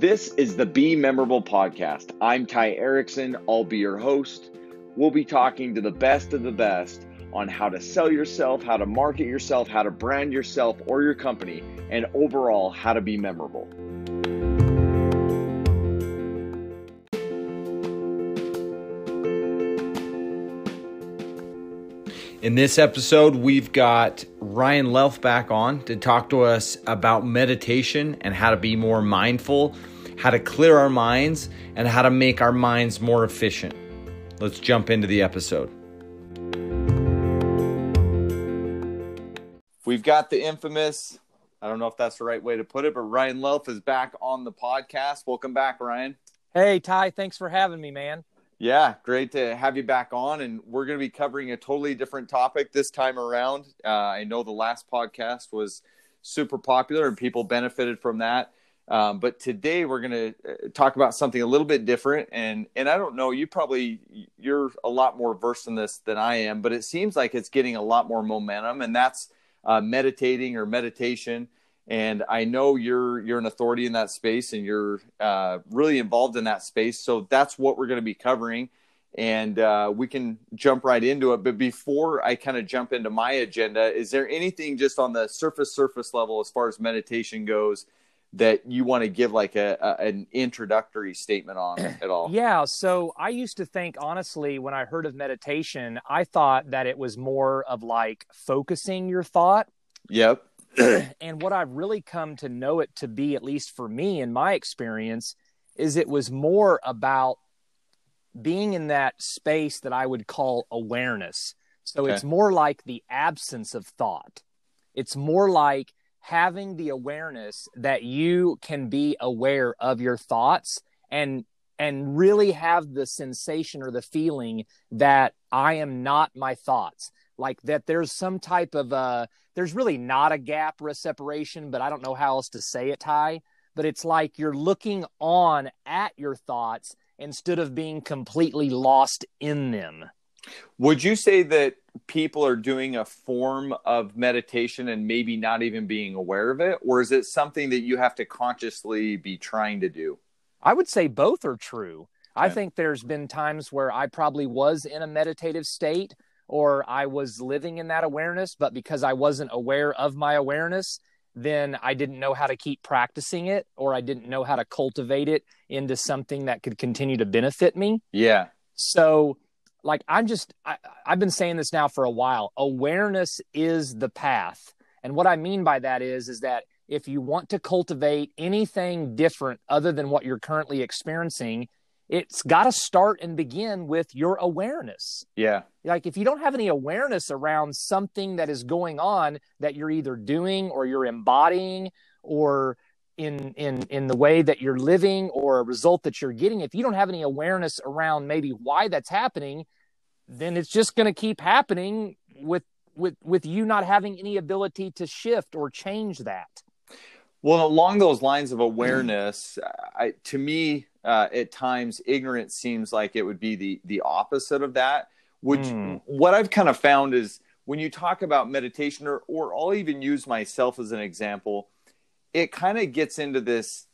This is the Be Memorable podcast. I'm Ty Erickson. I'll be your host. We'll be talking to the best of the best on how to sell yourself, how to market yourself, how to brand yourself or your company, and overall, how to be memorable. In this episode, we've got Ryan Lelf back on to talk to us about meditation and how to be more mindful, how to clear our minds, and how to make our minds more efficient. Let's jump into the episode. We've got the infamous, I don't know if that's the right way to put it, but Ryan Lelf is back on the podcast. Welcome back, Ryan. Hey, Ty, thanks for having me, man. Yeah, great to have you back on. And we're going to be covering a totally different topic this time around. Uh, I know the last podcast was super popular and people benefited from that. Um, but today we're going to uh, talk about something a little bit different. And and I don't know, you probably you're a lot more versed in this than I am, but it seems like it's getting a lot more momentum, and that's uh, meditating or meditation and I know you're you're an authority in that space and you're uh, really involved in that space. So that's what we're going to be covering, and uh, we can jump right into it. But before I kind of jump into my agenda, is there anything just on the surface surface level as far as meditation goes? That you want to give like a, a, an introductory statement on at all yeah so i used to think honestly when i heard of meditation i thought that it was more of like focusing your thought yep and what I've really come to know it to be, at least for me in my experience, is it was more about being in that space that I would call awareness. So okay. it's more like the absence of thought. It's more like having the awareness that you can be aware of your thoughts and and really have the sensation or the feeling that I am not my thoughts. Like that there's some type of uh there's really not a gap or a separation but i don't know how else to say it ty. But it's like you're looking on at your thoughts instead of being completely lost in them would you say that people are doing a form of meditation and maybe not even being aware of it or is it something that you have to consciously be trying to do i would say both are true okay. i think there's been times where i probably was in a meditative state or I was living in that awareness, but because I wasn't aware of my awareness, then I didn't know how to keep practicing it or I didn't know how to cultivate it into something that could continue to benefit me. Yeah. So, like, I'm just, I, I've been saying this now for a while. Awareness is the path. And what I mean by that is, is that if you want to cultivate anything different other than what you're currently experiencing, it's got to start and begin with your awareness. Yeah. Like if you don't have any awareness around something that is going on that you're either doing or you're embodying or in in in the way that you're living or a result that you're getting, if you don't have any awareness around maybe why that's happening, then it's just going to keep happening with with with you not having any ability to shift or change that. Well, along those lines of awareness, I, to me, uh, at times, ignorance seems like it would be the the opposite of that. Which mm. what I've kind of found is when you talk about meditation, or or I'll even use myself as an example, it kind of gets into this.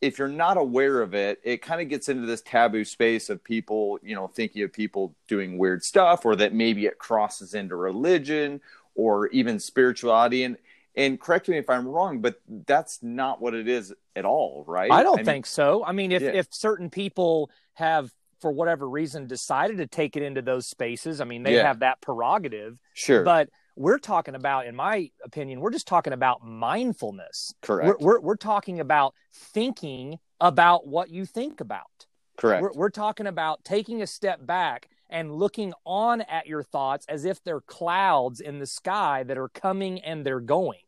If you're not aware of it, it kind of gets into this taboo space of people, you know, thinking of people doing weird stuff, or that maybe it crosses into religion or even spirituality. And and correct me if I'm wrong, but that's not what it is at all, right? I don't I think mean, so. I mean, if yeah. if certain people have for whatever reason decided to take it into those spaces, I mean, they yeah. have that prerogative. Sure. But we're talking about, in my opinion, we're just talking about mindfulness. Correct. We're, we're, we're talking about thinking about what you think about. Correct. We're, we're talking about taking a step back and looking on at your thoughts as if they're clouds in the sky that are coming and they're going.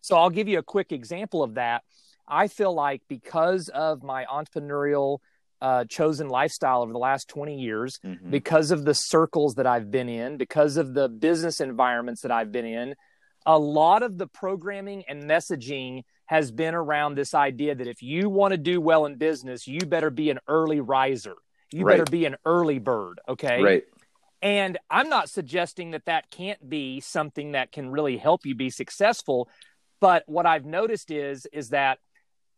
So I'll give you a quick example of that. I feel like because of my entrepreneurial uh, chosen lifestyle over the last 20 years, mm-hmm. because of the circles that I've been in, because of the business environments that I've been in, a lot of the programming and messaging has been around this idea that if you want to do well in business, you better be an early riser. You right. better be an early bird. Okay. Right. And I'm not suggesting that that can't be something that can really help you be successful. But what I've noticed is is that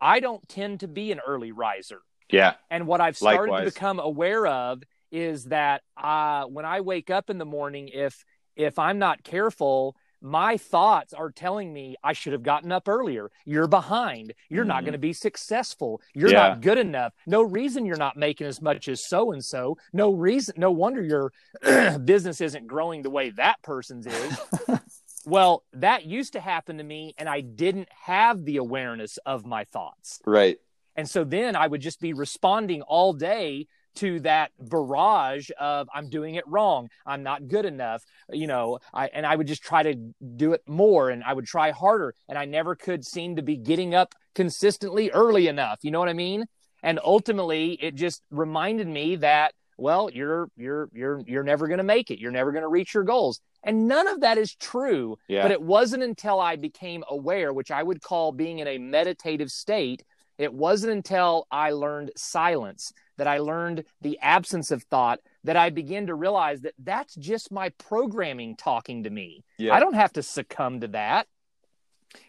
I don't tend to be an early riser. Yeah. And what I've started Likewise. to become aware of is that uh, when I wake up in the morning, if if I'm not careful, my thoughts are telling me I should have gotten up earlier. You're behind. You're not Mhm. going to be successful. You're Yeah. not good enough. No reason you're not making as much as so and so. No reason. No wonder your business isn't growing the way that person's is. well, that used to happen to me, and I didn't have the awareness of my thoughts. Right. And so then I would just be responding all day to that barrage of I'm doing it wrong. I'm not good enough. You know, I and I would just try to do it more and I would try harder and I never could seem to be getting up consistently early enough. You know what I mean? And ultimately it just reminded me that well, you're you're you're you're never going to make it. You're never going to reach your goals. And none of that is true. Yeah. But it wasn't until I became aware, which I would call being in a meditative state, it wasn't until I learned silence, that I learned the absence of thought, that I began to realize that that's just my programming talking to me. Yeah. I don't have to succumb to that.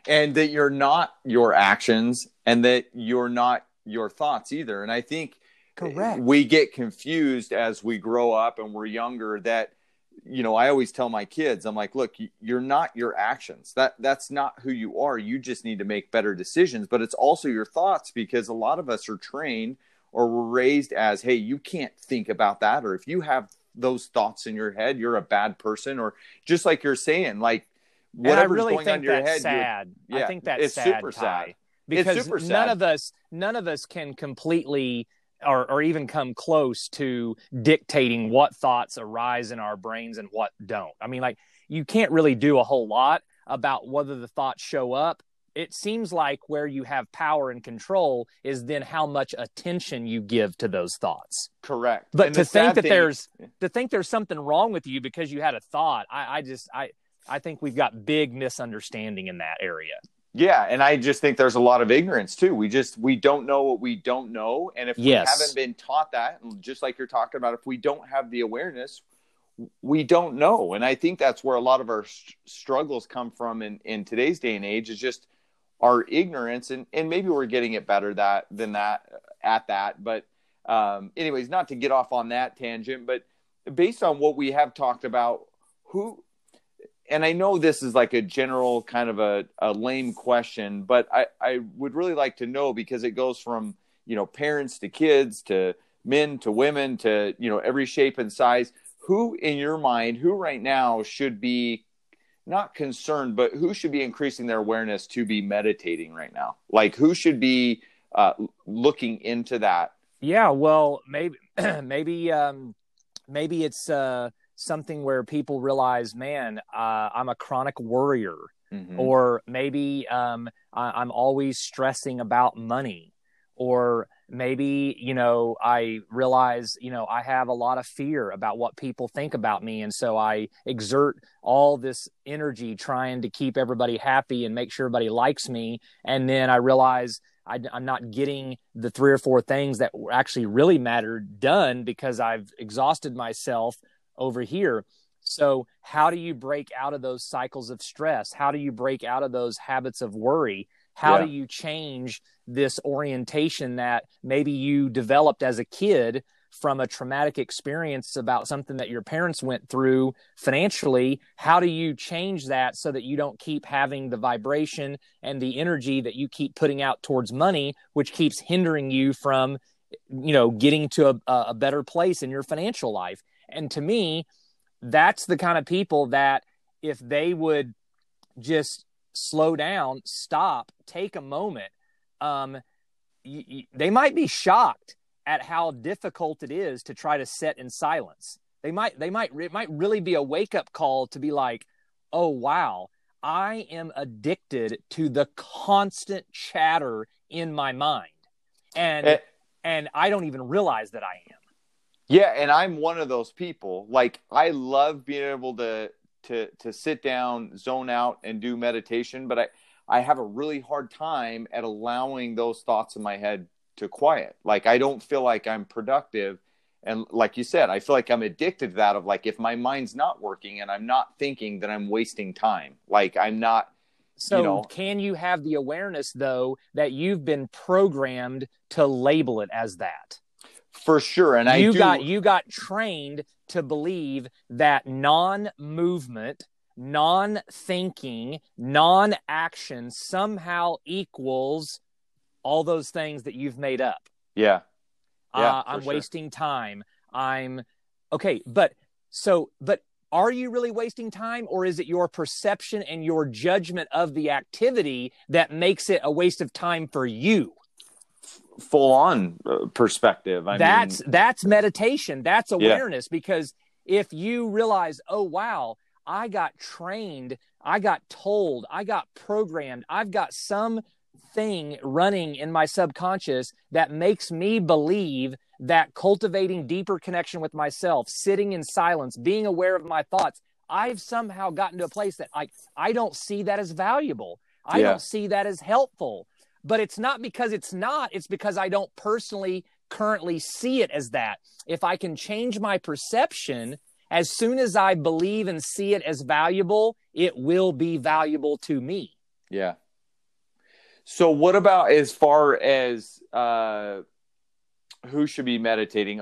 and that you're not your actions and that you're not your thoughts either and i think Correct. we get confused as we grow up and we're younger that you know i always tell my kids i'm like look you're not your actions that that's not who you are you just need to make better decisions but it's also your thoughts because a lot of us are trained or were raised as hey you can't think about that or if you have those thoughts in your head you're a bad person or just like you're saying like whatever's really going on in your head sad. yeah, I think that's it's sad, super Ty, sad. because super none sad. of us, none of us can completely or, or even come close to dictating what thoughts arise in our brains and what don't. I mean, like you can't really do a whole lot about whether the thoughts show up. It seems like where you have power and control is then how much attention you give to those thoughts. correct But And to think that thing- there's to think there's something wrong with you because you had a thought, I, I just I I think we've got big misunderstanding in that area. Yeah, and I just think there's a lot of ignorance too. We just we don't know what we don't know, and if Yes. we haven't been taught that, just like you're talking about, if we don't have the awareness, we don't know. And I think that's where a lot of our st- struggles come from in in today's day and age is just our ignorance, and and maybe we're getting it better that than that at that. But um, anyways, not to get off on that tangent, but based on what we have talked about, who and I know this is like a general kind of a, a lame question, but I, I would really like to know because it goes from, you know, parents to kids to men to women to, you know, every shape and size. Who in your mind, who right now should be not concerned, but who should be increasing their awareness to be meditating right now? Like who should be uh, looking into that? Yeah, well, maybe maybe um, maybe it's uh, something where people realize, man, uh, I'm a chronic worrier, Mhm. or maybe um, I, I'm always stressing about money, or maybe you know I realize you know I have a lot of fear about what people think about me, and so I exert all this energy trying to keep everybody happy and make sure everybody likes me, and then I realize I, am not getting the three or four things that actually really matter done because I've exhausted myself over here. So, how do you break out of those cycles of stress? How do you break out of those habits of worry? How Yeah. do you change this orientation that maybe you developed as a kid from a traumatic experience about something that your parents went through financially? How do you change that so that you don't keep having the vibration and the energy that you keep putting out towards money, which keeps hindering you from, you know, getting to a, a better place in your financial life? And to me, that's the kind of people that if they would just slow down, stop, take a moment, um, y- y- they might be shocked at how difficult it is to try to set in silence. They might, they might, it might really be a wake up call to be like, oh, wow, I am addicted to the constant chatter in my mind. And, Eh. and I don't even realize that I am. Yeah, and I'm one of those people. Like I love being able to to to sit down, zone out and do meditation, but I I have a really hard time at allowing those thoughts in my head to quiet. Like I don't feel like I'm productive and like you said, I feel like I'm addicted to that of like if my mind's not working and I'm not thinking then I'm wasting time. Like I'm not So you know, can you have the awareness though that you've been programmed to label it as that? For sure. And I you do, got you got trained to believe that non-movement, non-thinking, non-action somehow equals all those things that you've made up. yeah, Yeah, uh, I'm sure. wasting time. I'm okay, but so but are you really wasting time or is it your perception and your judgment of the activity that makes it a waste of time for you? Full on uh, perspective. I that's mean, that's meditation. That's awareness. Because if you realize oh wow i got trained i got told i got programmed i've got some thing running in my subconscious that makes me believe that cultivating deeper connection with myself sitting in silence being aware of my thoughts i've somehow gotten to a place that like i don't see that as valuable. I Yeah. don't see that as helpful but it's not because it's not it's because i don't personally currently see it as that if i can change my perception as soon as i believe and see it as valuable it will be valuable to me yeah. So, what about as far as uh, who should be meditating?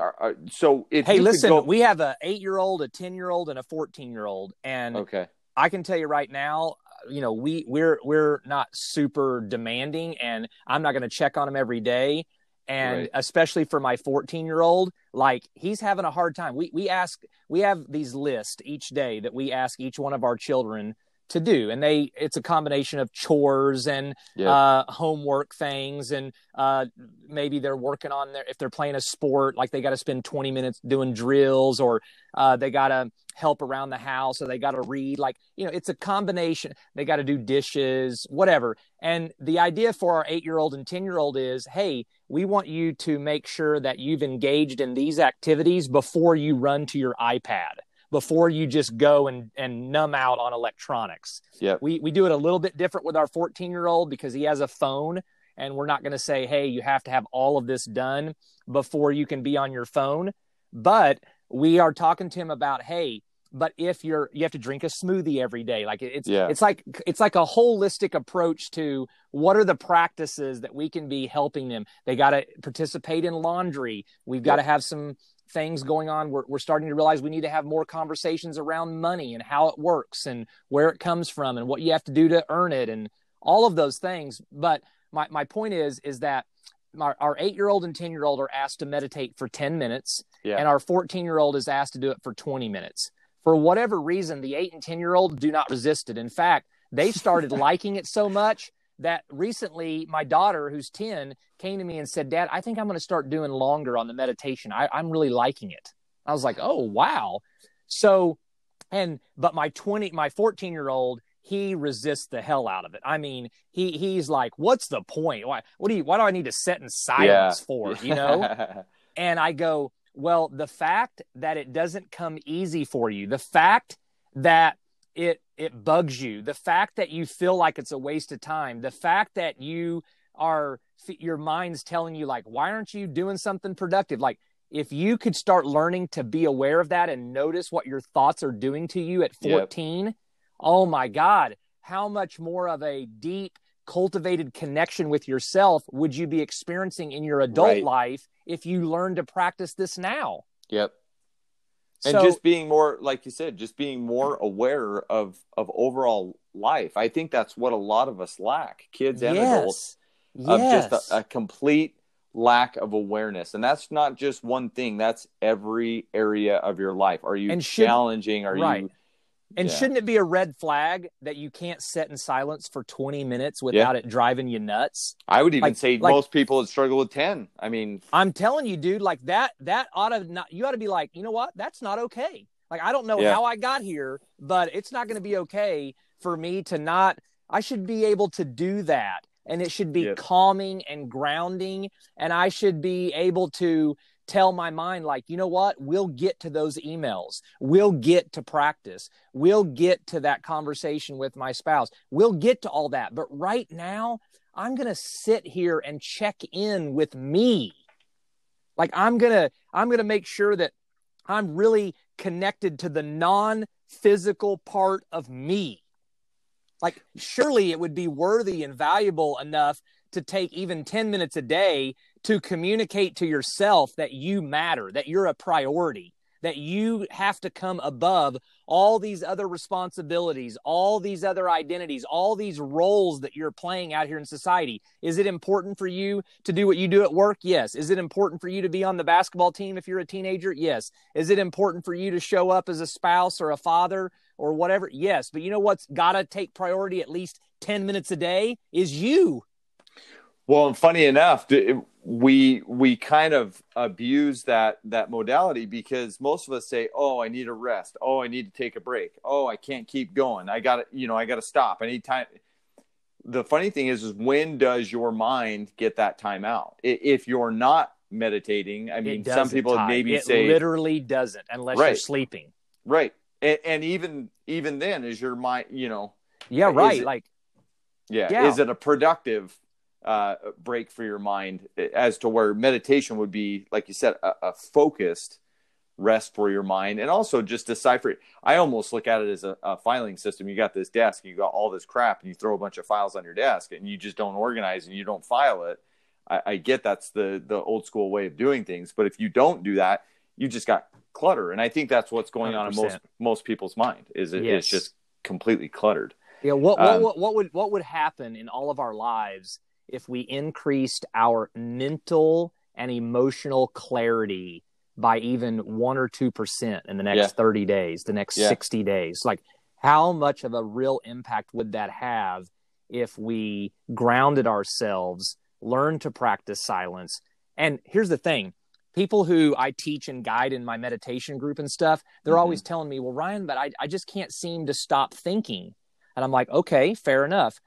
So, hey listen go- we have a 8 year old a 10 year old and a 14 year old and okay, I can tell you right now, you know, we we're we're not super demanding, and I'm not going to check on him every day. And Right. especially for my 14 year old, like he's having a hard time. We we ask we have these lists each day that we ask each one of our children to do, and they it's a combination of chores and yeah, uh, homework things, and uh, maybe they're working on their if they're playing a sport, like they got to spend 20 minutes doing drills, or uh, they got to help around the house, or they got to read. Like you know, it's a combination. They got to do dishes, whatever. And the idea for our eight year old and 10 year old is, hey, we want you to make sure that you've engaged in these activities before you run to your iPad. Before you just go and, and numb out on electronics. Yeah. we we do it a little bit different with our 14 year old because he has a phone and we're not going to say hey you have to have all of this done before you can be on your phone. But we are talking to him about hey but if you're you have to drink a smoothie every day like it's Yeah. it's like it's like a holistic approach to what are the practices that we can be helping them. They got to participate in laundry. We've got to have some things going on we're, we're starting to realize we need to have more conversations around money and how it works and where it comes from and what you have to do to earn it and all of those things. But my, my point is is that our, our eight year old and 10 year old are asked to meditate for 10 minutes Yeah. and our 14 year old is asked to do it for 20 minutes. For whatever reason the 8 and 10 year old do not resist it. In fact they started liking it so much that recently my daughter who's 10 came to me and said dad i think i'm going to start doing longer on the meditation. I, i'm really liking it. I was like oh wow. So and but my 20 my 14 year old he resists the hell out of it. I mean he he's like what's the point? Why what do you why do i need to sit in silence for? You know? And I go, well, the fact that it doesn't come easy for you, the fact that it it bugs you, the fact that you feel like it's a waste of time, the fact that you are your mind's telling you like, why aren't you doing something productive? Like if you could start learning to be aware of that and notice what your thoughts are doing to you at Yep. 14, oh my God, how much more of a deep, cultivated connection with yourself would you be experiencing in your adult Right. life if you learn to practice this now? yep. And So- just being more, like you said, just being more aware of of overall life. I think that's what a lot of us lack, kids and adults, of yes. just a, a complete lack of awareness. And that's not just one thing; that's every area of your life. Are you should- challenging? Are right. you? And Yeah. shouldn't it be a red flag that you can't sit in silence for 20 minutes without it driving you nuts? I would even Like- say like- most people would struggle with ten. I mean, I'm telling you, dude, like that, that ought to not, you ought to be like, you know what? That's not okay. Like, I don't know Yeah. how I got here, but it's not going to be okay for me to not, I should be able to do that. And it should be calming and grounding. And I should be able to tell my mind, like, you know what? We'll get to those emails. We'll get to practice. We'll get to that conversation with my spouse. We'll get to all that. But right now, I'm going to sit here and check in with me like i'm gonna i'm gonna make sure that i'm really connected to the non-physical part of me Like, surely it would be worthy and valuable enough to take even 10 minutes a day to communicate to yourself that you matter, that you're a priority, that you have to come above all these other responsibilities, all these other identities, all these roles that you're playing out here in society. Is it important for you to do what you do at work? Yes. Is it important for you to be on the basketball team if you're a teenager? Yes. Is it important for you to show up as a spouse or a father or whatever? Yes. But you know what's got to take priority at least 10 minutes a day is you. Well, and funny enough, we we kind of abuse that that modality because most of us say, "Oh, I need a rest. Oh, I need to take a break. Oh, I can't keep going. I got to, you know, I got to stop. I need time." The funny thing is, is when does your mind get that time out? If you're not meditating, I mean, some people Ty. maybe it say literally doesn't unless Right. you're sleeping. right, and, and even even then, is your mind, you know, Yeah, right. it- like yeah, Yeah. is it a productive uh, break for your mind as to where meditation would be, like you said, a, a focused rest for your mind and also just decipher it. I almost look at it as a, a filing system. You got this desk, you got all this crap, and you throw a bunch of files on your desk and you just don't organize and you don't file it. I, I get that's the the old school way of doing things, but if you don't do that, you just got clutter. And I think that's what's going on in most most people's mind is it, Yes. it's just completely cluttered. Yeah, what, Um, what what what would what would happen in all of our lives if we increased our mental and emotional clarity by even one or two percent in the next Yeah. thirty days, the next Yeah. sixty days? Like, how much of a real impact would that have if we grounded ourselves, learned to practice silence? And here's the thing. People who I teach and guide in my meditation group and stuff, they're Mhm. always telling me, well, Ryan, but I, I just can't seem to stop thinking. And I'm like, okay, fair enough.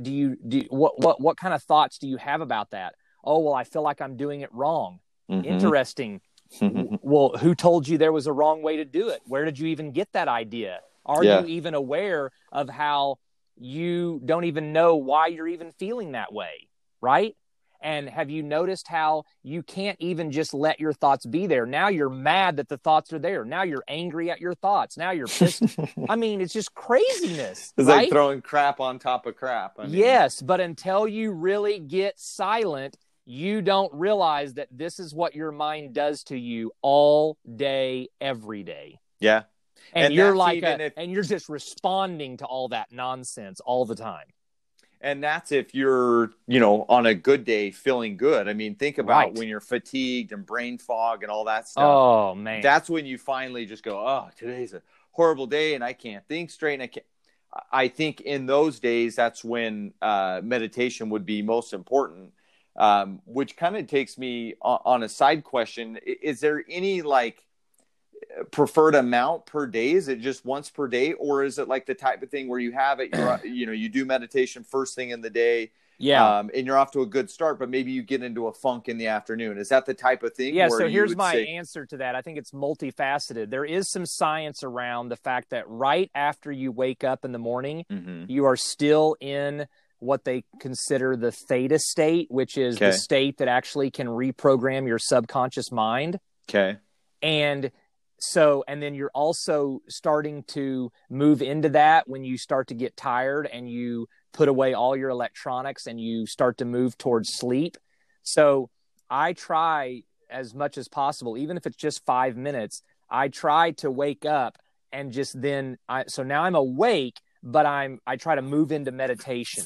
Do you do you- what what what kind of thoughts do you have about that? Oh well, I feel like I'm doing it wrong. Mhm. Interesting. well, who told you there was a wrong way to do it? Where did you even get that idea? Are Yeah. you even aware of how you don't even know why you're even feeling that way? Right? And have you noticed how you can't even just let your thoughts be there? Now you're mad that the thoughts are there. Now you're angry at your thoughts. Now you're pissed. I mean, it's just craziness. It's right? like throwing crap on top of crap. I mean, Yes, but until you really get silent, you don't realize that this is what your mind does to you all day, every day. Yeah. And, And you're like, a, if- and you're just responding to all that nonsense all the time. And that's if you're, you know, on a good day feeling good. I mean, think about Right. when you're fatigued and brain fog and all that stuff. Oh man, That's when you finally just go, oh, today's a horrible day and I can't think straight. And I can't. I think in those days, that's when uh, meditation would be most important. Um, which kind of takes me on, on a side question: Is there any like preferred amount per day? Is it just once per day, or is it like the type of thing where you have it, you're, you know, you do meditation first thing in the day, yeah, um, and you're off to a good start, but maybe you get into a funk in the afternoon. Is that the type of thing? yeah. So here's my say- answer to that. I think it's multifaceted. There is some science around the fact that right after you wake up in the morning, Mhm. you are still in what they consider the theta state, which is Okay. the state that actually can reprogram your subconscious mind. Okay. And so, and then you're also starting to move into that when you start to get tired and you put away all your electronics and you start to move towards sleep. So, I try as much as possible, even if it's just five minutes, I try to wake up and just then I so now I'm awake, but I'm I try to move into meditation,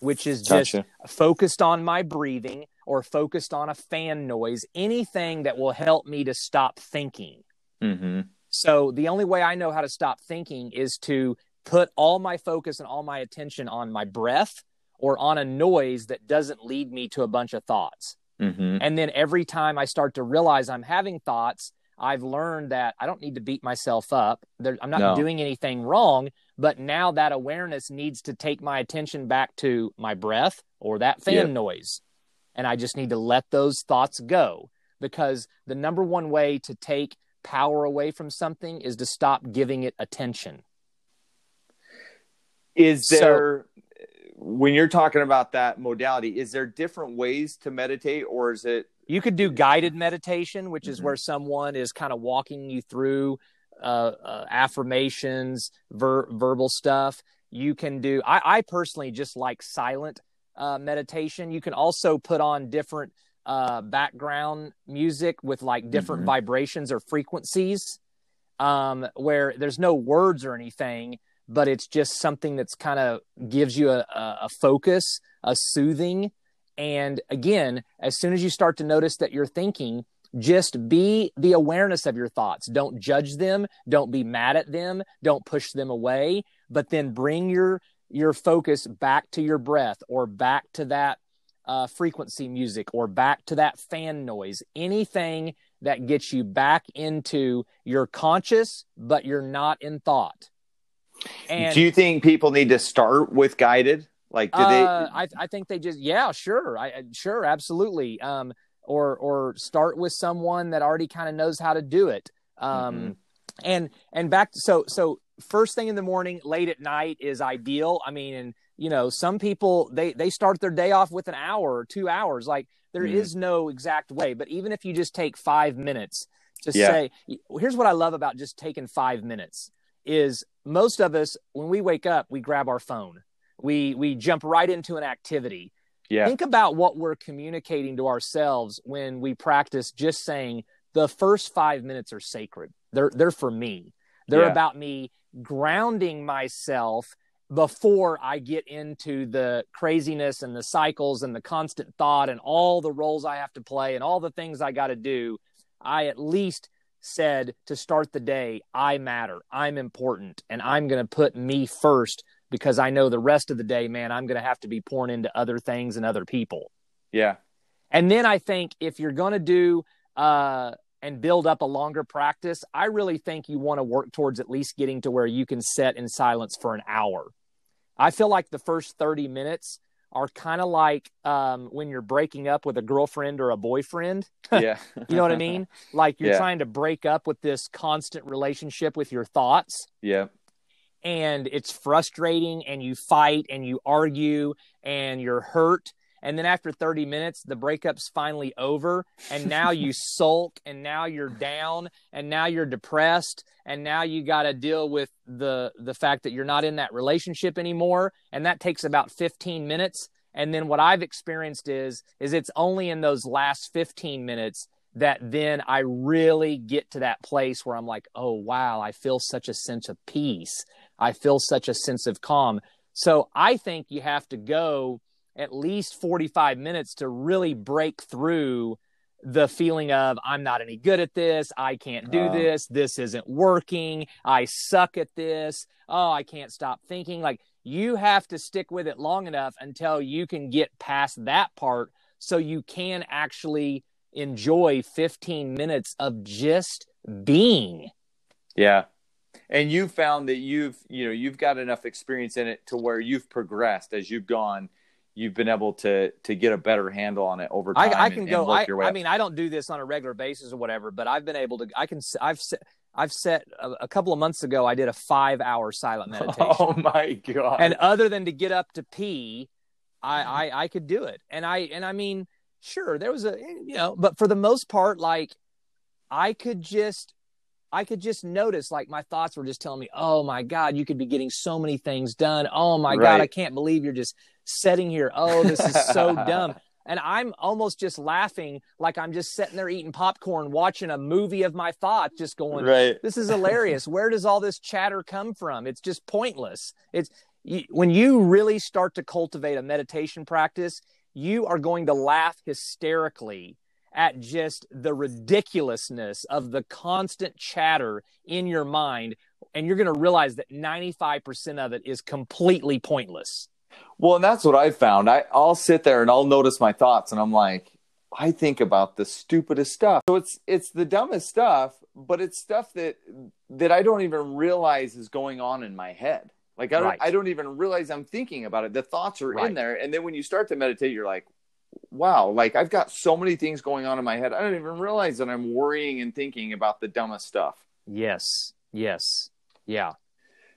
which is just Gotcha. focused on my breathing or focused on a fan noise, anything that will help me to stop thinking. Mm-hmm. So the only way I know how to stop thinking is to put all my focus and all my attention on my breath or on a noise that doesn't lead me to a bunch of thoughts. Mm-hmm. And then every time I start to realize I'm having thoughts, I've learned that I don't need to beat myself up. There, I'm not No. doing anything wrong. But now that awareness needs to take my attention back to my breath or that fan Yep. noise. And I just need to let those thoughts go because the number one way to take power away from something is to stop giving it attention. Is So- there, when you're talking about that modality, is there different ways to meditate, or is it? You could do guided meditation, which is Mhm. where someone is kind of walking you through uh, uh, affirmations, ver- verbal stuff. You can do. I, I personally just like silent uh, meditation. You can also put on different uh, background music with like different mm-hmm. vibrations or frequencies, um, where there's no words or anything, but it's just something that's kind of gives you a, a focus, a soothing. And again, as soon as you start to notice that you're thinking, just be the awareness of your thoughts. Don't judge them. Don't be mad at them. Don't push them away. But then bring your your focus back to your breath or back to that uh, frequency music or back to that fan noise. Anything that gets you back into your conscious, but you're not in thought. And do you think people need to start with guided? Like, do they? Uh, I, I think they just, yeah, sure, I sure, absolutely. Um, or or start with someone that already kind of knows how to do it. Um, mm-hmm. and and back so so first thing in the morning, late at night is ideal. I mean, and you know, some people they they start their day off with an hour or two hours. Like there mm-hmm. is no exact way, but even if you just take five minutes to yeah. say, here's what I love about just taking five minutes is most of us when we wake up we grab our phone we we jump right into an activity yeah. think about what we're communicating to ourselves when we practice just saying the first five minutes are sacred they're they're for me they're yeah. about me grounding myself before I get into the craziness and the cycles and the constant thought and all the roles I have to play and all the things I got to do, I at least said to start the day, I matter, I'm important, and I'm going to put me first because I know the rest of the day, man, I'm going to have to be pouring into other things and other people. Yeah. And then I think if you're going to do uh, and build up a longer practice, I really think you want to work towards at least getting to where you can set in silence for an hour. I feel like the first 30 minutes are kind of like um, when you're breaking up with a girlfriend or a boyfriend. Yeah. you know what I mean? Like you're yeah. trying to break up with this constant relationship with your thoughts. Yeah. And it's frustrating and you fight and you argue and you're hurt and then after 30 minutes the breakup's finally over and now you sulk and now you're down and now you're depressed and now you got to deal with the the fact that you're not in that relationship anymore. And that takes about 15 minutes. And then what i've experienced is is it's only in those last 15 minutes that then i really get to that place where i'm like oh wow i feel such a sense of peace. I feel such a sense of calm. So i think you have to go at least 45 minutes to really break through the feeling of I'm not any good at this, I can't do uh, this, this isn't working, I suck at this, oh, I can't stop thinking. Like you have to stick with it long enough until you can get past that part so you can actually enjoy 15 minutes of just being. Yeah. And you found that you've, you know, you've got enough experience in it to where you've progressed as you've gone you've been able to to get a better handle on it over time. I, I can and, go. And I, I mean, I don't do this on a regular basis or whatever, but I've been able to. I can. I've set. I've set a, a couple of months ago. I did a five hour silent oh meditation. Oh my god! And other than to get up to pee, I, I I could do it. And I and I mean, sure, there was a eh, you know, but for the most part, like I could just I could just notice like my thoughts were just telling me, "Oh my god, you could be getting so many things done. Oh my right. god, I can't believe you're just sitting here. Oh, this is so dumb." And I'm almost just laughing like I'm just sitting there eating popcorn watching a movie of my thoughts just going, right. "This is hilarious. Where does all this chatter come from? It's just pointless." It's when you really start to cultivate a meditation practice, you are going to laugh hysterically at just the ridiculousness of the constant chatter in your mind and you're going to realize that 95% of it is completely pointless well and that's what i found I, i'll sit there and i'll notice my thoughts and i'm like i think about the stupidest stuff so it's it's the dumbest stuff but it's stuff that that i don't even realize is going on in my head like i don't, right. I don't even realize i'm thinking about it the thoughts are right. in there and then when you start to meditate you're like wow, like I've got so many things going on in my head. I don't even realize that I'm worrying and thinking about the dumbest stuff. Yes. Yes. Yeah.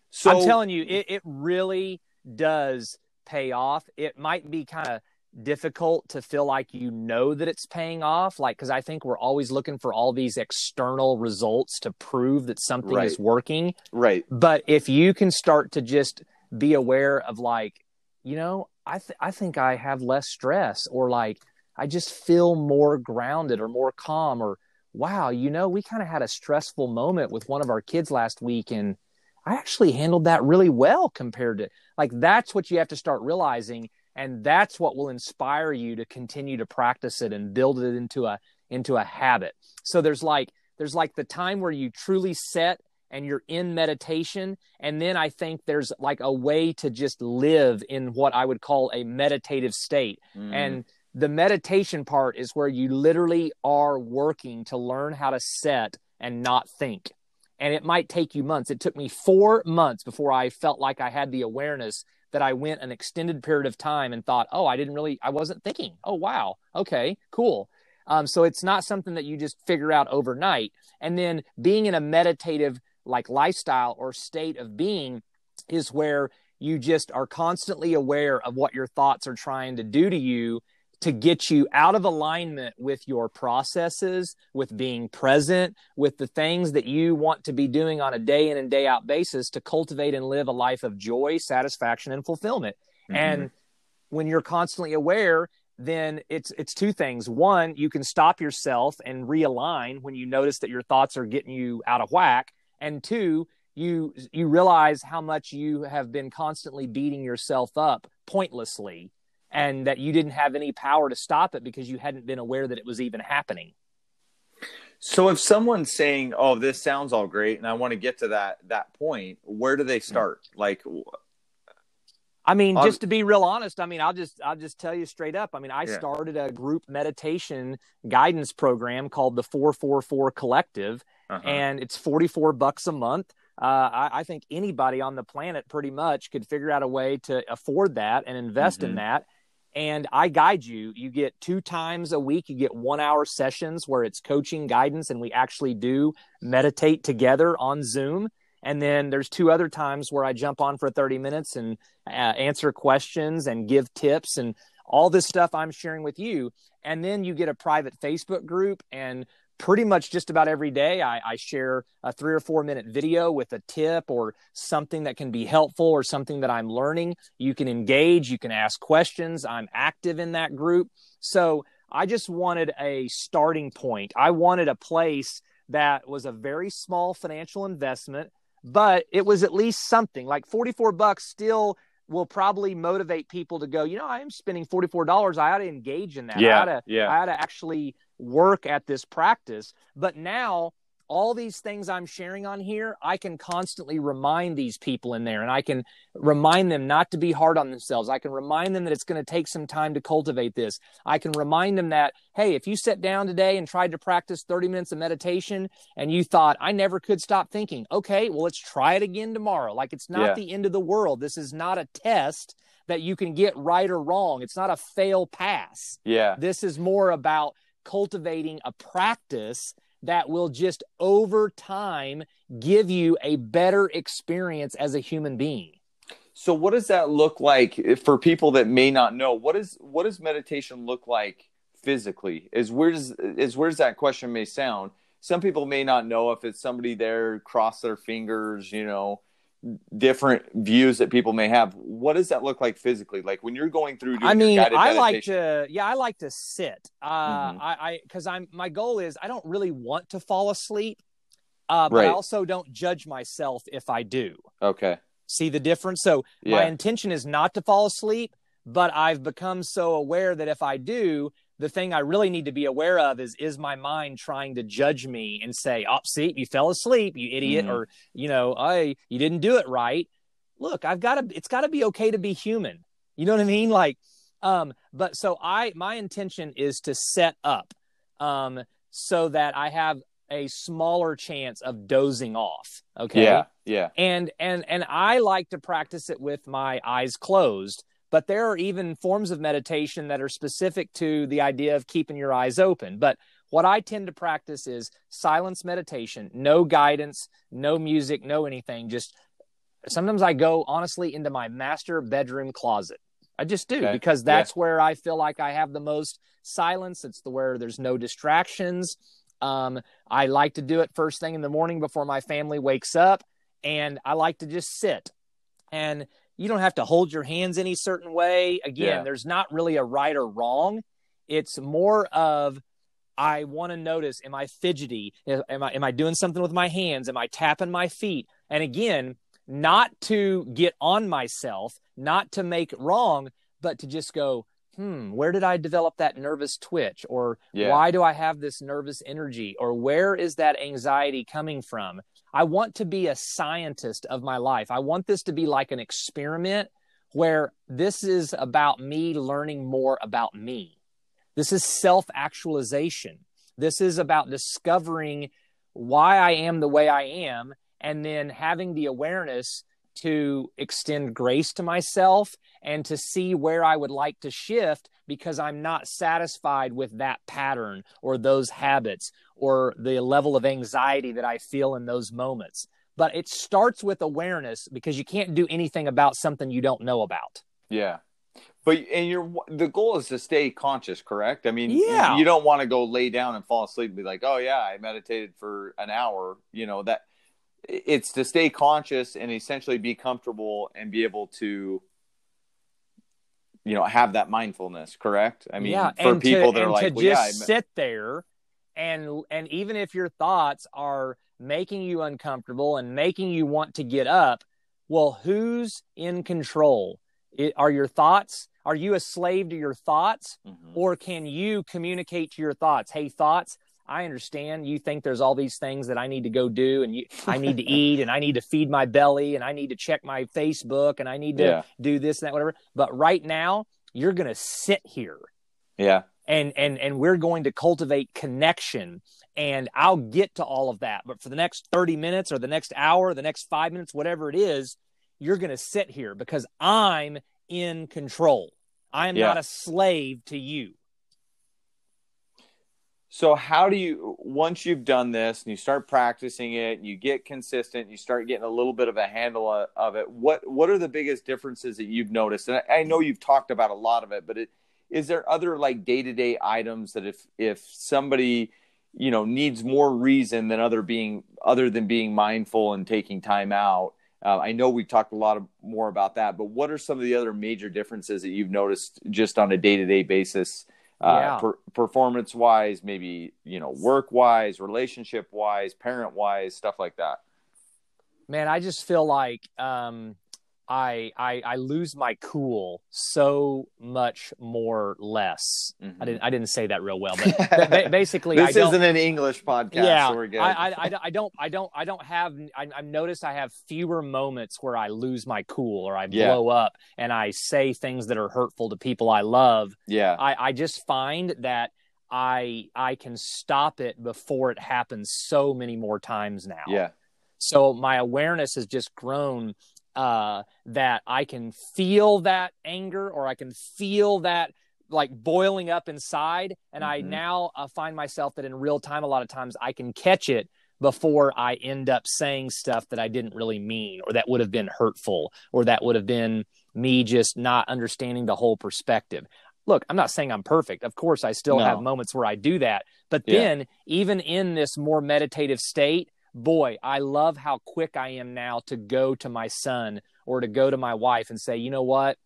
So I'm telling you, it, it really does pay off. It might be kind of difficult to feel like you know that it's paying off like because i think we're always looking for all these external results to prove that something right. is working right but if you can start to just be aware of like, you know, I th- I think I have less stress or like I just feel more grounded or more calm or wow, you know, we kind of had a stressful moment with one of our kids last week and I actually handled that really well compared to like that's what you have to start realizing and that's what will inspire you to continue to practice it and build it into a into a habit. So there's like there's like the time where you truly set and you're in meditation and then I think there's like a way to just live in what I would call a meditative state. Mm. And the meditation part is where you literally are working to learn how to set and not think and it might take you months. It took me four months before I felt like I had the awareness that I went an extended period of time and thought, oh, I didn't really, I wasn't thinking. Oh, wow. Okay, cool. Um, so it's not something that you just figure out overnight. And then being in a meditative like lifestyle or state of being is where you just are constantly aware of what your thoughts are trying to do to you to get you out of alignment with your processes, with being present, with the things that you want to be doing on a day in and day out basis to cultivate and live a life of joy, satisfaction, and fulfillment. Mm-hmm. And when you're constantly aware, then it's it's two things. One, you can stop yourself and realign when you notice that your thoughts are getting you out of whack. And two, you you realize how much you have been constantly beating yourself up pointlessly and that you didn't have any power to stop it because you hadn't been aware that it was even happening. So if someone's saying, "Oh, this sounds all great," and I want to get to that that point, where do they hmm. start? Like, I mean, just to be real honest, I mean, I'll just I'll just tell you straight up. I mean, I yeah. started a group meditation guidance program called the Four Four Four Collective, uh-huh. and it's forty four bucks a month. Uh, I, I, think anybody on the planet pretty much could figure out a way to afford that and invest mm-hmm. in that and I guide you. You get two times a week, you get one hour sessions where it's coaching guidance, and we actually do meditate together on Zoom. And then there's two other times where I jump on for 30 minutes and uh, answer questions and give tips and all this stuff I'm sharing with you. And then you get a private Facebook group and pretty much just about every day I, I, share a three or four minute video with a tip or something that can be helpful or something that i'm learning you can engage you can ask questions i'm active in that group so i just wanted a starting point i wanted a place that was a very small financial investment but it was at least something like 44 bucks still will probably motivate people to go, you know, I'm spending $44. I ought to engage in that. Yeah, I ought to, yeah. I ought to actually work at this practice. But now all these things I'm sharing on here, I can constantly remind these people in there and I can remind them not to be hard on themselves. I can remind them that it's going to take some time to cultivate this. I can remind them that, hey, if you sat down today and tried to practice 30 minutes of meditation and you thought, I never could stop thinking, okay, well, let's try it again tomorrow. Like it's not yeah. the end of the world. This is not a test that you can get right or wrong. It's not a fail pass. Yeah. This is more about cultivating a practice that will just over time give you a better experience as a human being. So what does that look like for people that may not know? What is what does meditation look like physically? As weird as as weird as that question may sound, some people may not know if it's somebody there cross their fingers, you know, different views that people may have. What does that look like physically? Like when you're going through. I mean, I like to, yeah, I like to sit. Uh, mm-hmm. I, I, because I'm my goal is I don't really want to fall asleep, uh, but right. I also don't judge myself if I do. Okay. See the difference? So yeah. my intention is not to fall asleep, but I've become so aware that if I do, the thing I really need to be aware of is is my mind trying to judge me and say, "Oh, see, you fell asleep, you idiot," mm. or you know, "I you didn't do it right." Look, I've got to. It's got to be okay to be human. You know what I mean? Like, um, but so I my intention is to set up, um, so that I have a smaller chance of dozing off. Okay. Yeah. Yeah. And and and I like to practice it with my eyes closed but there are even forms of meditation that are specific to the idea of keeping your eyes open. But what I tend to practice is silence meditation, no guidance, no music, no anything. Just sometimes I go honestly into my master bedroom closet. I just do okay. because that's yeah. where I feel like I have the most silence. It's the where there's no distractions. Um, I like to do it first thing in the morning before my family wakes up, and I like to just sit. And you don't have to hold your hands any certain way. Again, Yeah. there's not really a right or wrong. It's more of I want to notice am I fidgety? Am I am I doing something with my hands? Am I tapping my feet? And again, not to get on myself, not to make wrong, but to just go, hmm, where did I develop that nervous twitch? Or Yeah. why do I have this nervous energy? Or where is that anxiety coming from? I want to be a scientist of my life. I want this to be like an experiment where this is about me learning more about me. This is self actualization. This is about discovering why I am the way I am and then having the awareness to extend grace to myself and to see where I would like to shift because I'm not satisfied with that pattern or those habits or the level of anxiety that I feel in those moments. But it starts with awareness because you can't do anything about something you don't know about. Yeah. But and you're the goal is to stay conscious, correct? I mean, Yeah. you don't want to go lay down and fall asleep and be like, "Oh yeah, I meditated for an hour." You know, that it's to stay conscious and essentially be comfortable and be able to you know, have that mindfulness, correct? I mean, yeah, for people to, that are like, to well, yeah, just me- sit there and and even if your thoughts are making you uncomfortable and making you want to get up, well, who's in control? It, are your thoughts? Are you a slave to your thoughts, Mhm. or can you communicate to your thoughts? Hey, thoughts. I understand you think there's all these things that I need to go do and you, I need to eat and I need to feed my belly and I need to check my Facebook and I need to Yeah. do this and that, whatever. But right now, you're going to sit here yeah, and and and we're going to cultivate connection and I'll get to all of that but for the next 30 minutes or the next hour the next 5 minutes whatever it is you're going to sit here because I'm in control I am Yeah. not a slave to you So how do you once you've done this and you start practicing it you get consistent, you start getting a little bit of a handle of it. What what are the biggest differences that you've noticed? And I, I know you've talked about a lot of it, but it, is there other like day to day items that if if somebody you know needs more reason than other being other than being mindful and taking time out? Uh, I know we talked a lot of, more about that, but what are some of the other major differences that you've noticed just on a day to day basis? Uh, Yeah. per- performance wise, maybe you know work wise, relationship wise, parent wise, stuff like that. man I just feel like um I, I I lose my cool so much more less. I mm-hmm. didn't I didn't say that real well, but ba- ba- basically I this don't, isn't an English podcast. yeah, so we're good. I, I, I, I don't, I don't, I don't have. I, I've noticed I have fewer moments where I lose my cool or I Yeah. blow up and I say things that are hurtful to people I love. yeah, I, I just find that I, I can stop it before it happens so many more times now. yeah, So my awareness has just grown uh, that I can feel that anger or I can feel that like boiling up inside. And I Mhm. now uh, find myself that in real time, a lot of times I can catch it before I end up saying stuff that I didn't really mean or that would have been hurtful or that would have been me just not understanding the whole perspective. Look, I'm not saying I'm perfect. Of course, I still No. have moments where I do that. But Yeah. then, even in this more meditative state, boy, I love how quick I am now to go to my son or to go to my wife and say, you know what?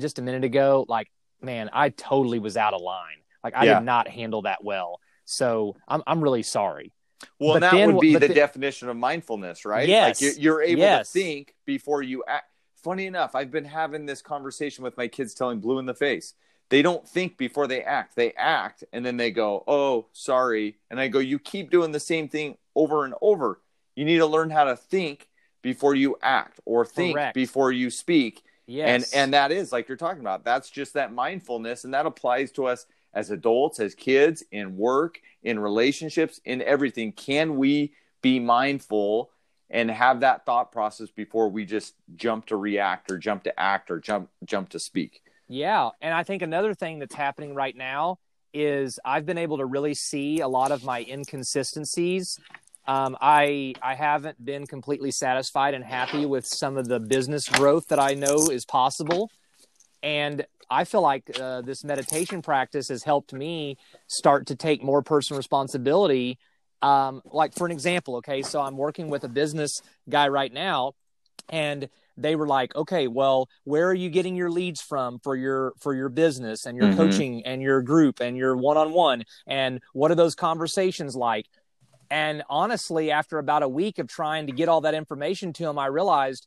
Just a minute ago, like, man, I totally was out of line. Like, I Yeah. did not handle that well. So I'm, I'm really sorry. Well, But that then- would be the the- definition of mindfulness, right? Yes. Like you're, you're able Yes. to think before you act. Funny enough, I've been having this conversation with my kids telling blue in the face. They don't think before they act. They act and then they go, "Oh, sorry." And I go, "You keep doing the same thing over and over. You need to learn how to think before you act or think Correct. before you speak." Yes. and and that is like you're talking about that's just that mindfulness and that applies to us as adults as kids in work in relationships in everything can we be mindful and have that thought process before we just jump to react or jump to act or jump jump to speak Yeah, and I think another thing that's happening right now is I've been able to really see a lot of my inconsistencies. Um, I I haven't been completely satisfied and happy with some of the business growth that I know is possible, and I feel like uh, this meditation practice has helped me start to take more personal responsibility. Um, like for an example, okay, so I'm working with a business guy right now, and they were like, okay, well, where are you getting your leads from for your for your business and your Mhm. coaching and your group and your one on one and what are those conversations like? And honestly, after about a week of trying to get all that information to him, I realized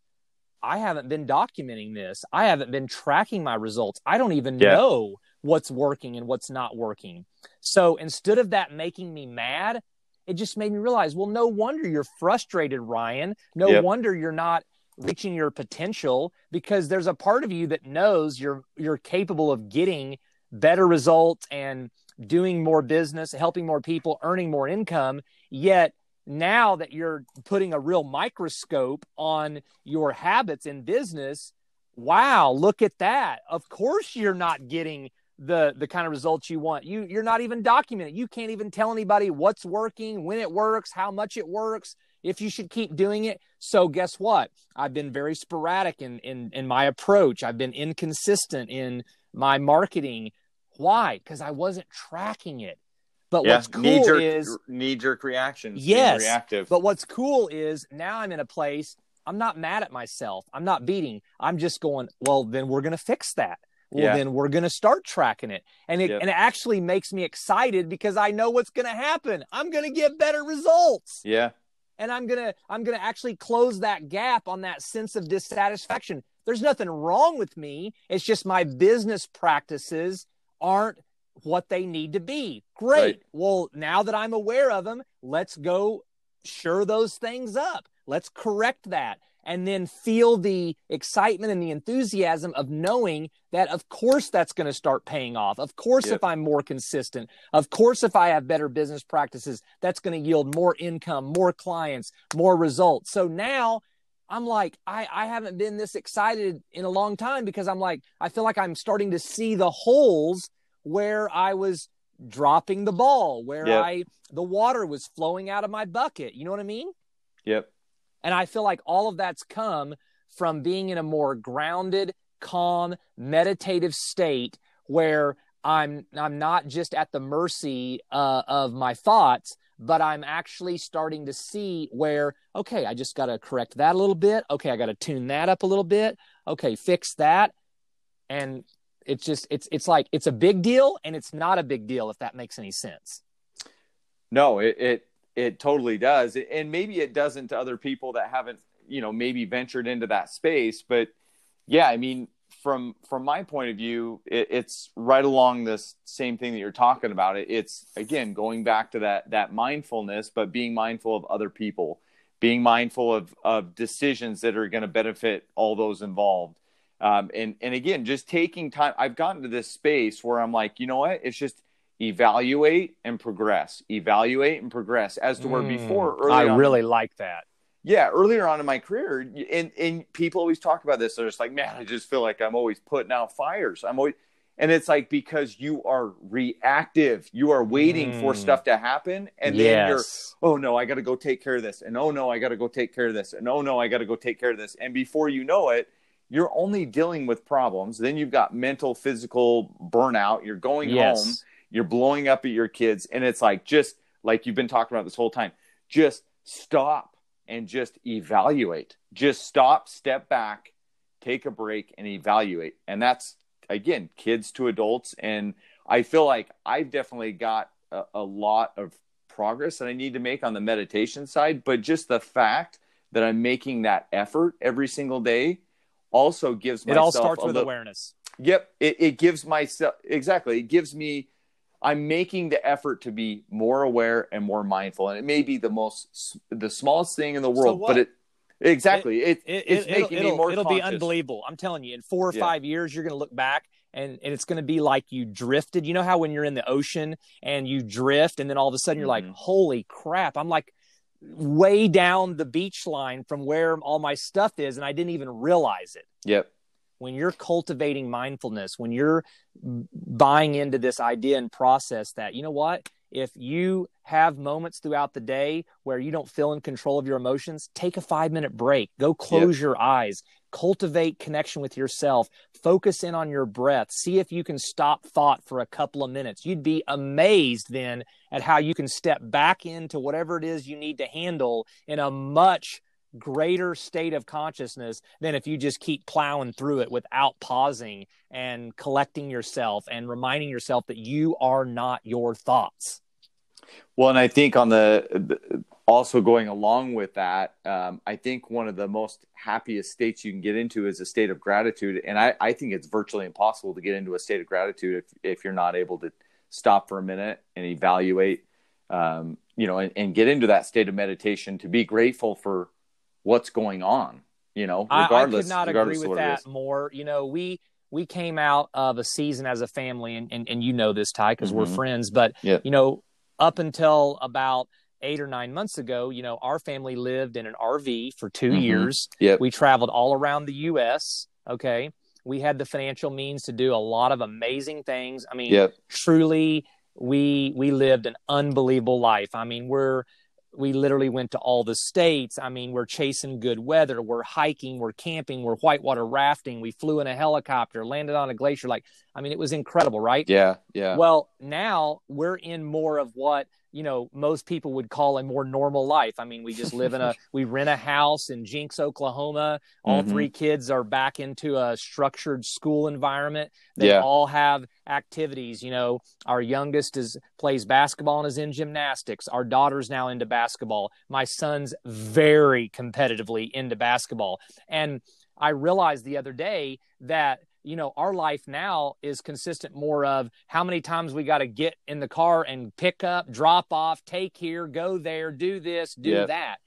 I haven't been documenting this. I haven't been tracking my results. I don't even Yeah. know what's working and what's not working. So instead of that making me mad, it just made me realize, well, no wonder you're frustrated, Ryan. No Yep. wonder you're not reaching your potential because there's a part of you that knows you're you're capable of getting better results and doing more business, helping more people, earning more income. Yet now that you're putting a real microscope on your habits in business, wow, look at that. Of course you're not getting the the kind of results you want. You you're not even documenting. You can't even tell anybody what's working, when it works, how much it works, if you should keep doing it. So guess what? I've been very sporadic in in in my approach. I've been inconsistent in my marketing. Why? Because I wasn't tracking it. But yeah, what's cool knee jerk, is knee jerk reactions. Yes, reactive. but what's cool is now I'm in a place I'm not mad at myself. I'm not beating. I'm just going, well, then we're going to fix that. Well, Yeah. then we're going to start tracking it. And it Yep. and it actually makes me excited because I know what's going to happen. I'm going to get better results. yeah, And I'm going to I'm going to actually close that gap on that sense of dissatisfaction. There's nothing wrong with me. It's just my business practices aren't what they need to be. Great. Right. Well, now that I'm aware of them, let's go sure those things up. Let's correct that. And then feel the excitement and the enthusiasm of knowing that, of course, that's going to start paying off. Of course, Yep. if I'm more consistent, of course, if I have better business practices, that's going to yield more income, more clients, more results. So now I'm like, I, I haven't been this excited in a long time because I'm like, I feel like I'm starting to see the holes where I was dropping the ball, where Yep. I the water was flowing out of my bucket. You know what I mean? yep, And I feel like all of that's come from being in a more grounded, calm, meditative state where I'm I'm not just at the mercy uh, of my thoughts, but I'm actually starting to see where okay, I just got to correct that a little bit. Okay, I got to tune that up a little bit. Okay, fix that, and it's just it's it's like it's a big deal and it's not a big deal if that makes any sense. no, it it it totally does, and maybe it doesn't to other people that haven't, you know, maybe ventured into that space. But yeah, I mean, from from my point of view, it, it's right along this same thing that you're talking about. It, it's again going back to that that mindfulness, but being mindful of other people, being mindful of of decisions that are going to benefit all those involved. Um, and and again, just taking time. I've gotten to this space where I'm like, you know what? It's just evaluate and progress, evaluate and progress. As to where before, early Mm. I on- really like that. Yeah, earlier on in my career, and and people always talk about this. They're just like, man, I just feel like I'm always putting out fires. I'm always, and it's like because you are reactive, you are waiting for Mm. stuff to happen, and then you're oh no, I got to go take care of this, and oh no, I got to go take care of this, and oh no, I got to go take care of this, and before you know it, you're only dealing with problems. Then you've got mental, physical burnout. You're going yes. home, you're blowing up at your kids, and it's like just like you've been talking about this whole time. Just stop and just evaluate. Just stop, step back, take a break, and evaluate. And that's again, kids to adults. And I feel like I've definitely got a, a lot of progress that I need to make on the meditation side, but just the fact that I'm making that effort every single day also gives It myself It all starts with little- awareness. Yep, it, it gives myself exactly. It gives me. I'm making the effort to be more aware and more mindful, and it may be the most the smallest thing in the world, what? but it exactly it, It, it's it, making it'll, me more. it'll be unbelievable. I'm telling you, in four or Yeah. five years, you're going to look back and, and it's going to be like you drifted. You know how when you're in the ocean and you drift, and then all of a sudden you're like, Mhm. holy crap, I'm like way down the beach line from where all my stuff is, and I didn't even realize it. Yep. When you're cultivating mindfulness, when you're buying into this idea and process that, you know what? If you have moments throughout the day where you don't feel in control of your emotions, take a five minute break. Go close your eyes. Cultivate connection with yourself. Focus in on your breath. See if you can stop thought for a couple of minutes. You'd be amazed then at how you can step back into whatever it is you need to handle in a much greater state of consciousness than if you just keep plowing through it without pausing and collecting yourself and reminding yourself that you are not your thoughts. Well, and I think on the also going along with that, um, I think one of the most happiest states you can get into is a state of gratitude, and I, I think it's virtually impossible to get into a state of gratitude if if you're not able to stop for a minute and evaluate, um, you know, and, and, get into that state of meditation to be grateful for what's going on. You know, regardless. I, I could not agree with that more. You know, we we came out of a season as a family, and and, and you know this, Ty, because mm-hmm. we're friends. But yep. you know, up until about eight or nine months ago, you know, our family lived in an RV for 2 mm-hmm. years. Yep. We traveled all around the U.S. Okay, we had the financial means to do a lot of amazing things. I mean, yep. truly, we we lived an unbelievable life. I mean, we're we literally went to all the states. I mean, we're chasing good weather, we're hiking, we're camping, we're whitewater rafting, we flew in a helicopter, landed on a glacier. Like, I mean, it was incredible, right? Yeah, yeah. Well, now we're in more of what you know most people would call a more normal life. I mean we just live in a we rent a house in Jenks oklahoma. All mm-hmm. three kids are back into a structured school environment. They yeah. all have activities you know. Our youngest is plays basketball and is in gymnastics. Our daughter's now into basketball. My son's very competitively into basketball. And i realized the other day that you know our life now is consistent more of how many times we got to get in the car and pick up drop off take here go there do this do yep. that.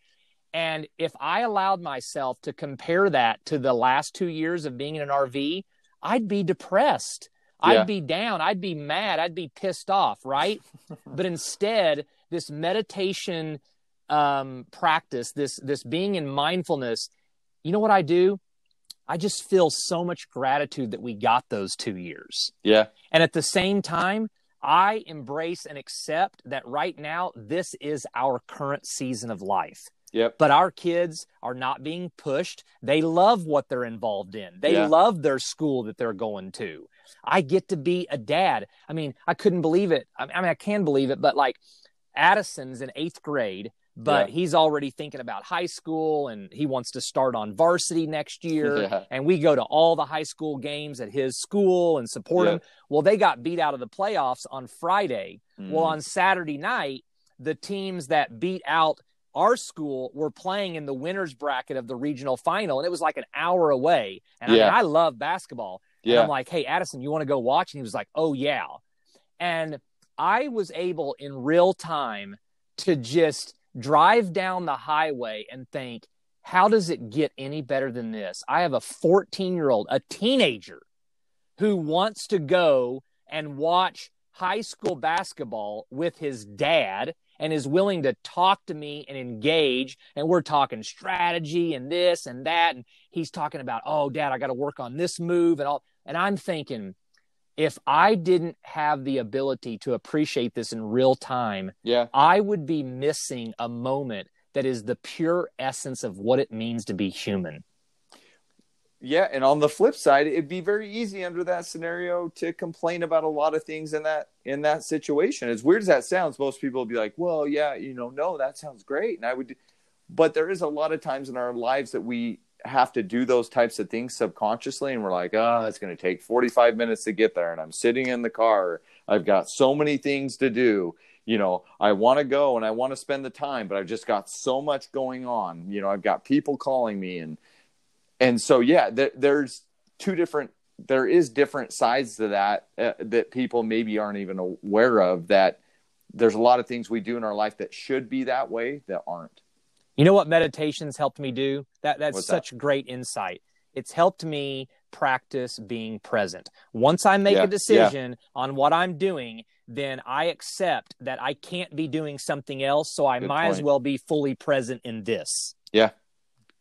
And if i allowed myself to compare that to the last two years of being in an rv i'd be depressed. Yeah. i'd be down. I'd be mad. I'd be pissed off right? But instead this meditation um, practice this this being in mindfulness you know what i do I just feel so much gratitude that we got those two years. Yeah. And at the same time, I embrace and accept that right now, this is our current season of life. Yep. But our kids are not being pushed. They love what they're involved in. They yeah. love their school that they're going to. I get to be a dad. I mean, I couldn't believe it. I mean, I can believe it, but like Addison's in eighth grade but yeah. he's already thinking about high school and he wants to start on varsity next year. Yeah. And we go to all the high school games at his school and support yeah. him. Well, they got beat out of the playoffs on Friday. Mm. Well, on Saturday night, the teams that beat out our school were playing in the winners bracket of the regional final, and it was like an hour away. And I, mean, I love basketball. Yeah. And I'm like, hey, Addison, you want to go watch? And he was like, oh, yeah. And I was able in real time to just drive down the highway and think, how does it get any better than this? I have a 14 year old, a teenager, who wants to go and watch high school basketball with his dad and is willing to talk to me and engage. And we're talking strategy and this and that. And he's talking about, oh, dad, I got to work on this move and all. And I'm thinking, if I didn't have the ability to appreciate this in real time, yeah. I would be missing a moment that is the pure essence of what it means to be human. Yeah, and on the flip side, it'd be very easy under that scenario to complain about a lot of things in that in that situation. As weird as that sounds, most people would be like, "Well, yeah, you know, no, that sounds great," and I would. But there is a lot of times in our lives that we have to do those types of things subconsciously and we're like oh it's going to take 45 minutes to get there and i'm sitting in the car. I've got so many things to do. You know i want to go and i want to spend the time but i've just got so much going on. You know i've got people calling me and and so yeah th- there's two different there is different sides to that uh, that people maybe aren't even aware of that there's a lot of things we do in our life that should be that way that aren't you know what meditations helped me do? That that's What's such that? great insight. It's helped me practice being present. Once I make yeah, a decision yeah. on what I'm doing, then I accept that I can't be doing something else, so I good might point. as well be fully present in this. Yeah.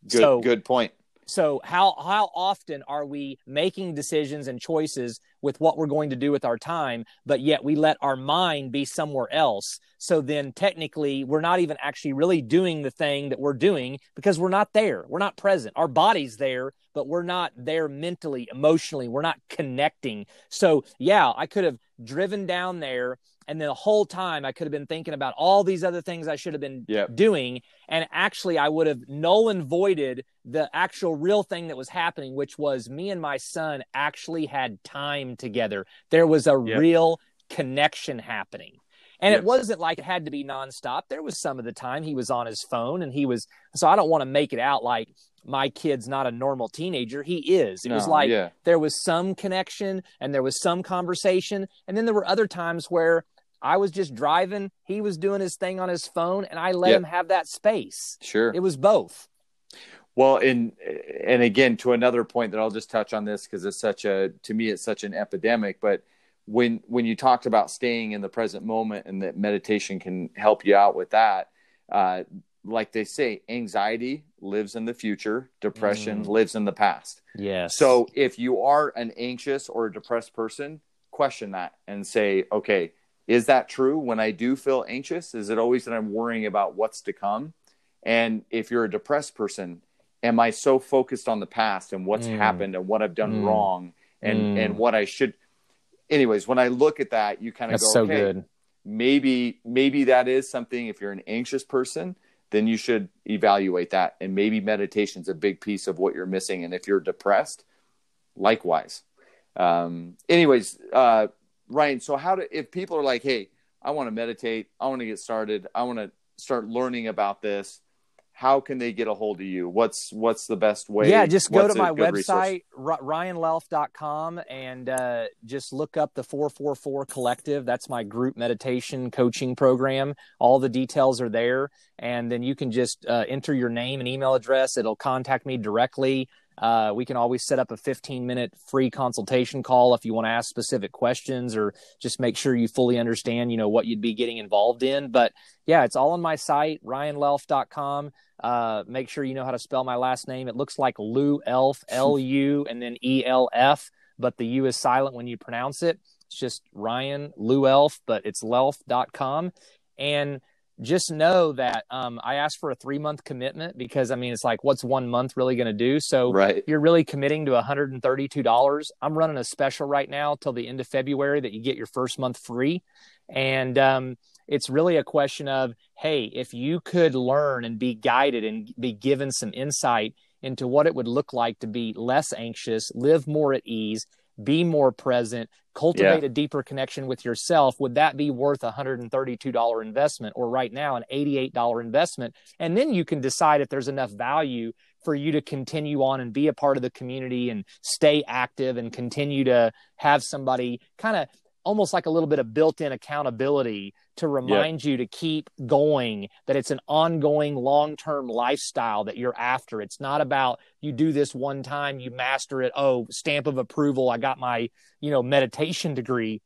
Good so, good point. So how how often are we making decisions and choices with what we're going to do with our time, but yet we let our mind be somewhere else. So then technically we're not even actually really doing the thing that we're doing because we're not there. We're not present. Our body's there, but we're not there mentally, emotionally. We're not connecting. So yeah, I could have driven down there and the whole time I could have been thinking about all these other things I should have been Yep. doing. And actually, I would have null and voided the actual real thing that was happening, which was me and my son actually had time together. There was a Yep. real connection happening. And Yep. it wasn't like it had to be nonstop. There was some of the time he was on his phone and he was, so I don't want to make it out like my kid's not a normal teenager. He is. It was like yeah. there was some connection and there was some conversation. And then there were other times where I was just driving, he was doing his thing on his phone, and I let Yep. him have that space. Sure. It was both. Well, and and again to another point that I'll just touch on this because it's such a to me it's such an epidemic. But when when you talked about staying in the present moment and that meditation can help you out with that, uh, like they say, anxiety lives in the future, depression Mm. lives in the past. Yeah. So if you are an anxious or a depressed person, question that and say, okay, is that true when I do feel anxious? Is it always that I'm worrying about what's to come? And if you're a depressed person, am I so focused on the past and what's Mm. happened and what I've done Mm. wrong and Mm. and what I should anyways, when I look at that, you kind of go, so okay, good. maybe maybe that is something if you're an anxious person then you should evaluate that. And maybe meditation's a big piece of what you're missing. And if you're depressed likewise. Um anyways uh ryan so how do if people are like hey i want to meditate i want to get started i want to start learning about this how can they get a hold of you what's what's the best way Yeah, just go What's to my resource? website, Ry- ryanluelf.com, and uh, just look up the 444 Collective. That's my group meditation coaching program. All the details are there. And then you can just uh, enter your name and email address. It'll contact me directly. Uh, we can always set up a 15 minute free consultation call if you want to ask specific questions or just make sure you fully understand, you know, what you'd be getting involved in. But yeah, it's all on my site, ryanluelf.com. Uh, make sure you know how to spell my last name. It looks like Lou Elf, L U, and then E L F, but the U is silent when you pronounce it. It's just Ryan Lou Elf, but it's lelf.com. And just know that um, I asked for a three month commitment because I mean, it's like, what's one month really going to do? So right you're really committing to $132. I'm running a special right now till the end of February that you get your first month free. And um, it's really a question of, hey, if you could learn and be guided and be given some insight into what it would look like to be less anxious, live more at ease, be more present, cultivate Yeah. a deeper connection with yourself, would that be worth a $132 investment or right now an $88 investment? And then you can decide if there's enough value for you to continue on and be a part of the community and stay active and continue to have somebody kind of almost like a little bit of built-in accountability to remind you to keep going that it's an ongoing long-term lifestyle that you're after. It's not about you do this one time you master it. Oh stamp of approval i got my you know meditation degree.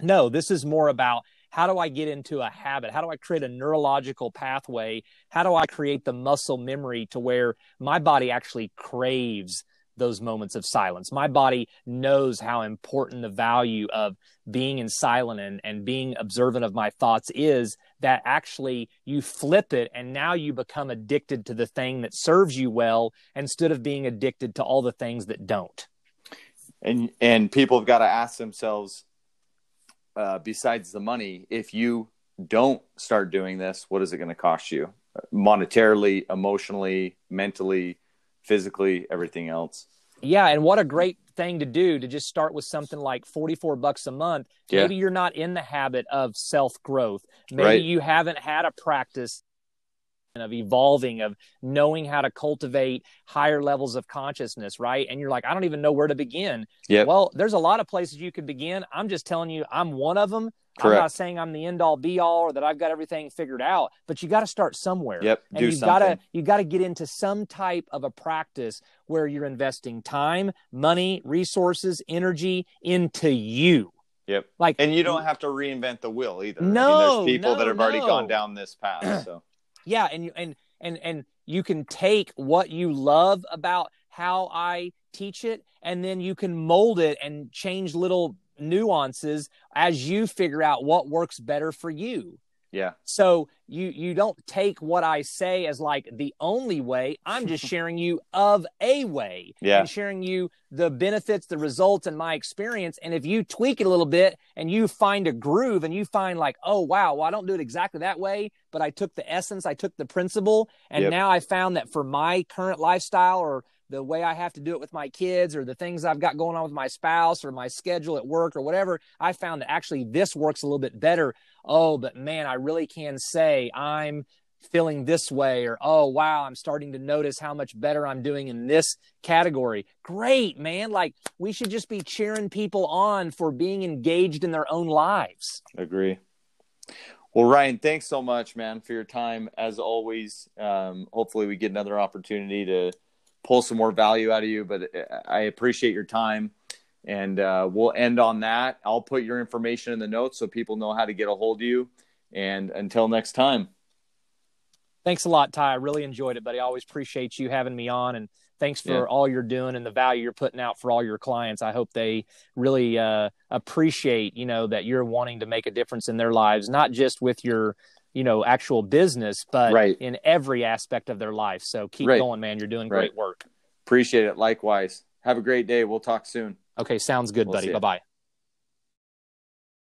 No this is more about how do i get into a habit? How do i create a neurological pathway? How do i create the muscle memory to where my body actually craves those moments of silence. My body knows how important the value of being in silent and, and being observant of my thoughts is that actually you flip it and now you become addicted to the thing that serves you well instead of being addicted to all the things that don't. and and people have got to ask themselves uh, besides the money if you don't start doing this what is it going to cost you monetarily emotionally mentally physically everything else Yeah, and what a great thing to do to just start with something like 44 bucks a month. Yeah. Maybe you're not in the habit of self-growth. Maybe Right. you haven't had a practice of evolving of knowing how to cultivate higher levels of consciousness, right? And you're like, I don't even know where to begin. yeah Well, there's a lot of places you could begin. I'm just telling you, I'm one of them. Correct. I'm not saying I'm the end all be all or that I've got everything figured out, but you got to start somewhere. Yep, And do you got to something. you got to get into some type of a practice where you're investing time, money, resources, energy into you. yep Like and you don't have to reinvent the wheel either I mean, No, there's people no, that have already gone down this path so yeah and you and and and you can take what you love about how i teach it, and then you can mold it and change little nuances as you figure out what works better for you. Yeah. So you you don't take what I say as like the only way. I'm just sharing you of a way. Yeah. And sharing you the benefits, the results, and my experience. And if you tweak it a little bit and you find a groove and you find like, oh wow, well I don't do it exactly that way, but I took the essence, I took the principle, and Yep. now I found that for my current lifestyle or the way I have to do it with my kids or the things I've got going on with my spouse or my schedule at work or whatever, I found that actually this works a little bit better. Oh, but man, I really can say I'm feeling this way or oh wow i'm starting to notice how much better i'm doing in this category great man like we should just be cheering people on for being engaged in their own lives Agree. Well, Ryan, thanks so much, man, for your time. As always, um, hopefully we get another opportunity to pull some more value out of you. But uh, I appreciate your time, and uh, we'll end on that. I'll put your information in the notes so people know how to get a hold of you. And until next time, thanks a lot ty i really enjoyed it buddy i always appreciate you having me on and thanks for Yeah. all you're doing and the value you're putting out for all your clients i hope they really uh, appreciate you know that you're wanting to make a difference in their lives not just with your you know actual business but Right. in every aspect of their life so keep Right. going man you're doing Right. great work appreciate it. Likewise. Have a great day. We'll talk soon. okay sounds good We'll buddy bye-bye